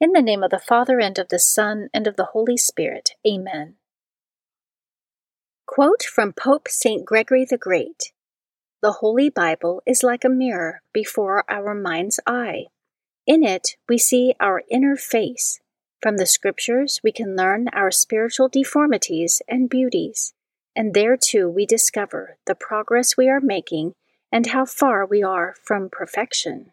In the name of the Father, and of the Son, and of the Holy Spirit. Amen. Quote from Pope St. Gregory the Great The Holy Bible is like a mirror before our mind's eye. In it, we see our inner face. From the Scriptures, we can learn our spiritual deformities and beauties, and there too we discover the progress we are making and how far we are from perfection.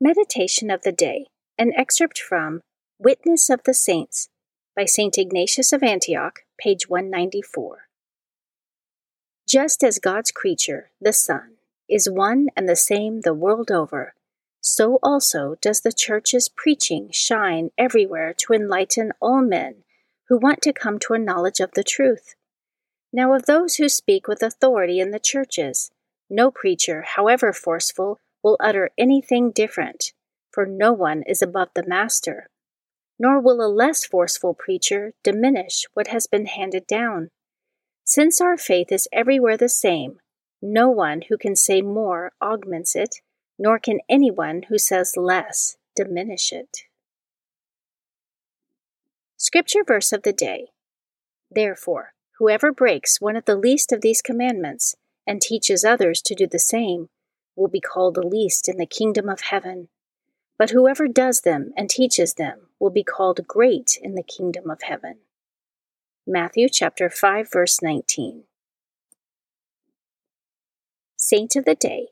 Meditation of the Day, an excerpt from Witness of the Saints by St. Ignatius of Antioch, page 194. Just as God's creature, the sun, is one and the same the world over, so also does the Church's preaching shine everywhere to enlighten all men who want to come to a knowledge of the truth. Now, of those who speak with authority in the churches, no preacher, however forceful, will utter anything different, for no one is above the master. Nor will a less forceful preacher diminish what has been handed down. Since our faith is everywhere the same, no one who can say more augments it, nor can anyone who says less diminish it. Scripture verse of the day. Therefore, whoever breaks one of the least of these commandments and teaches others to do the same will be called the least in the kingdom of heaven. But whoever does them and teaches them will be called great in the kingdom of heaven. Matthew chapter 5 verse 19. Saint of the Day.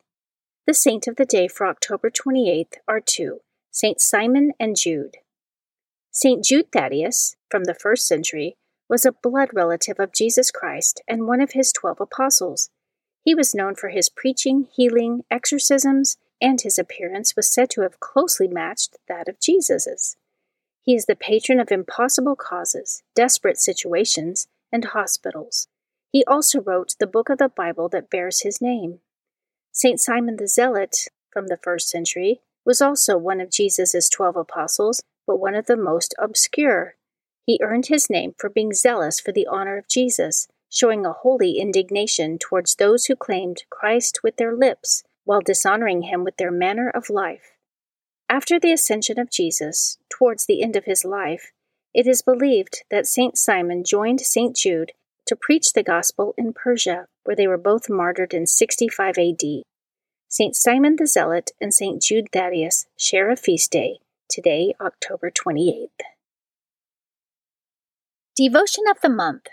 The saint of the day for October 28th are two, Saint Simon and Jude. Saint Jude Thaddeus, from the first century, was a blood relative of Jesus Christ and one of his twelve apostles. He was known for his preaching, healing, exorcisms, and his appearance was said to have closely matched that of Jesus's. He is the patron of impossible causes, desperate situations, and hospitals. He also wrote the book of the Bible that bears his name. St. Simon the Zealot, from the first century, was also one of Jesus's twelve apostles, but one of the most obscure. He earned his name for being zealous for the honor of Jesus, showing a holy indignation towards those who claimed Christ with their lips while dishonoring him with their manner of life. After the ascension of Jesus, towards the end of his life, it is believed that St. Simon joined St. Jude to preach the gospel in Persia, where they were both martyred in 65 AD. St. Simon the Zealot and St. Jude Thaddeus share a feast day, today, October 28th. Devotion of the Month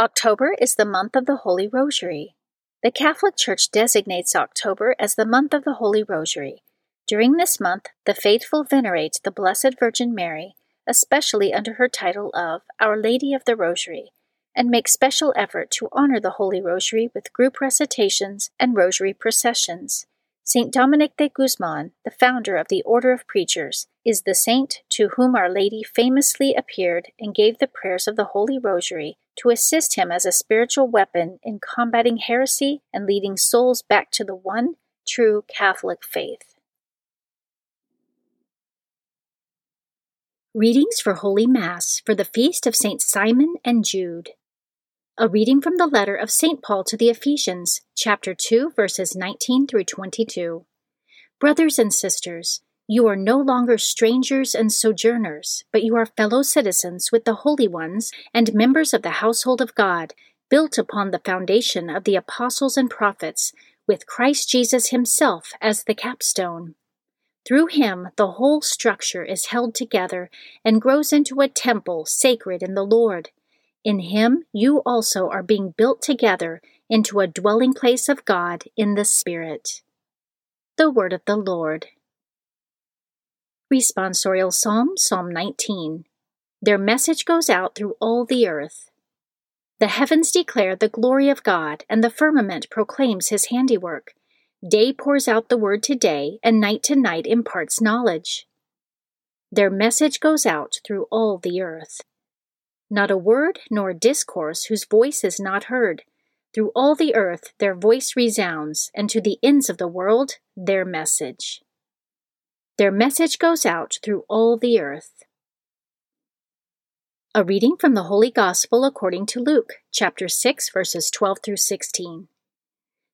October is the month of the Holy Rosary. The Catholic Church designates October as the month of the Holy Rosary. During this month, the faithful venerate the Blessed Virgin Mary, especially under her title of Our Lady of the Rosary, and make special effort to honor the Holy Rosary with group recitations and rosary processions. Saint Dominic de Guzman, the founder of the Order of Preachers, is the saint to whom Our Lady famously appeared and gave the prayers of the Holy Rosary to assist him as a spiritual weapon in combating heresy and leading souls back to the one true Catholic faith. Readings for Holy Mass for the Feast of Saint Simon and Jude. A reading from the letter of St. Paul to the Ephesians, chapter 2, verses 19 through 22. Brothers and sisters, you are no longer strangers and sojourners, but you are fellow citizens with the holy ones and members of the household of God, built upon the foundation of the apostles and prophets, with Christ Jesus himself as the capstone. Through him, the whole structure is held together and grows into a temple sacred in the Lord. In him you also are being built together into a dwelling place of God in the Spirit. The Word of the Lord. Responsorial Psalm, Psalm 19. Their message goes out through all the earth. The heavens declare the glory of God, and the firmament proclaims his handiwork. Day pours out the word to day, and night to night imparts knowledge. Their message goes out through all the earth not a word nor discourse whose voice is not heard. Through all the earth their voice resounds, and to the ends of the world their message. Their message goes out through all the earth. A reading from the Holy Gospel according to Luke, chapter 6, verses 12 through 16.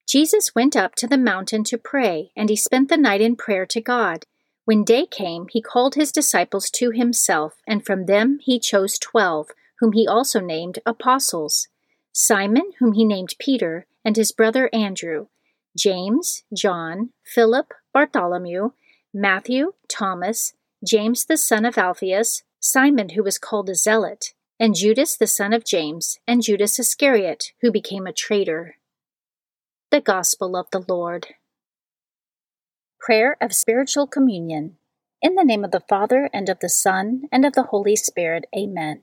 Jesus went up to the mountain to pray, and he spent the night in prayer to God. When day came, he called his disciples to himself, and from them he chose twelve whom he also named apostles Simon, whom he named Peter, and his brother Andrew, James, John, Philip, Bartholomew, Matthew, Thomas, James the son of Alphaeus, Simon, who was called a zealot, and Judas the son of James, and Judas Iscariot, who became a traitor. The Gospel of the Lord. Prayer of Spiritual Communion. In the name of the Father, and of the Son, and of the Holy Spirit. Amen.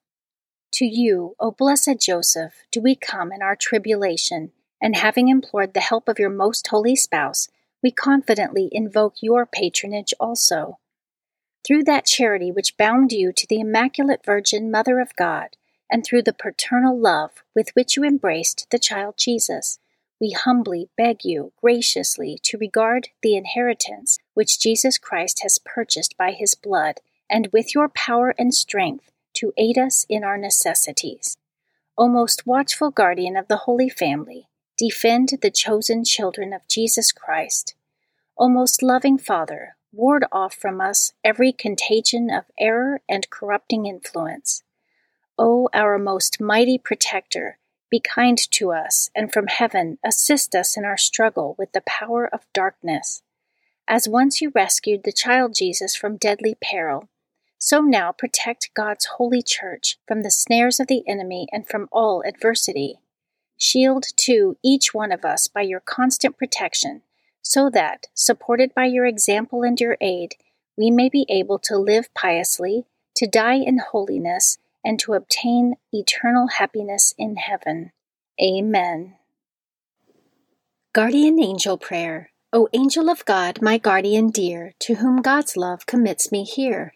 To you, O blessed Joseph, do we come in our tribulation, and having implored the help of your most holy spouse, we confidently invoke your patronage also. Through that charity which bound you to the Immaculate Virgin Mother of God, and through the paternal love with which you embraced the child Jesus, we humbly beg you graciously to regard the inheritance which Jesus Christ has purchased by his blood, and with your power and strength to aid us in our necessities. O most watchful guardian of the Holy Family, defend the chosen children of Jesus Christ. O most loving Father, ward off from us every contagion of error and corrupting influence. O our most mighty protector, be kind to us, and from heaven assist us in our struggle with the power of darkness. As once you rescued the child Jesus from deadly peril, so now protect God's holy church from the snares of the enemy and from all adversity. Shield, too, each one of us by your constant protection, so that, supported by your example and your aid, we may be able to live piously, to die in holiness, and to obtain eternal happiness in heaven. Amen. Guardian Angel Prayer. O angel of God, my guardian dear, to whom God's love commits me here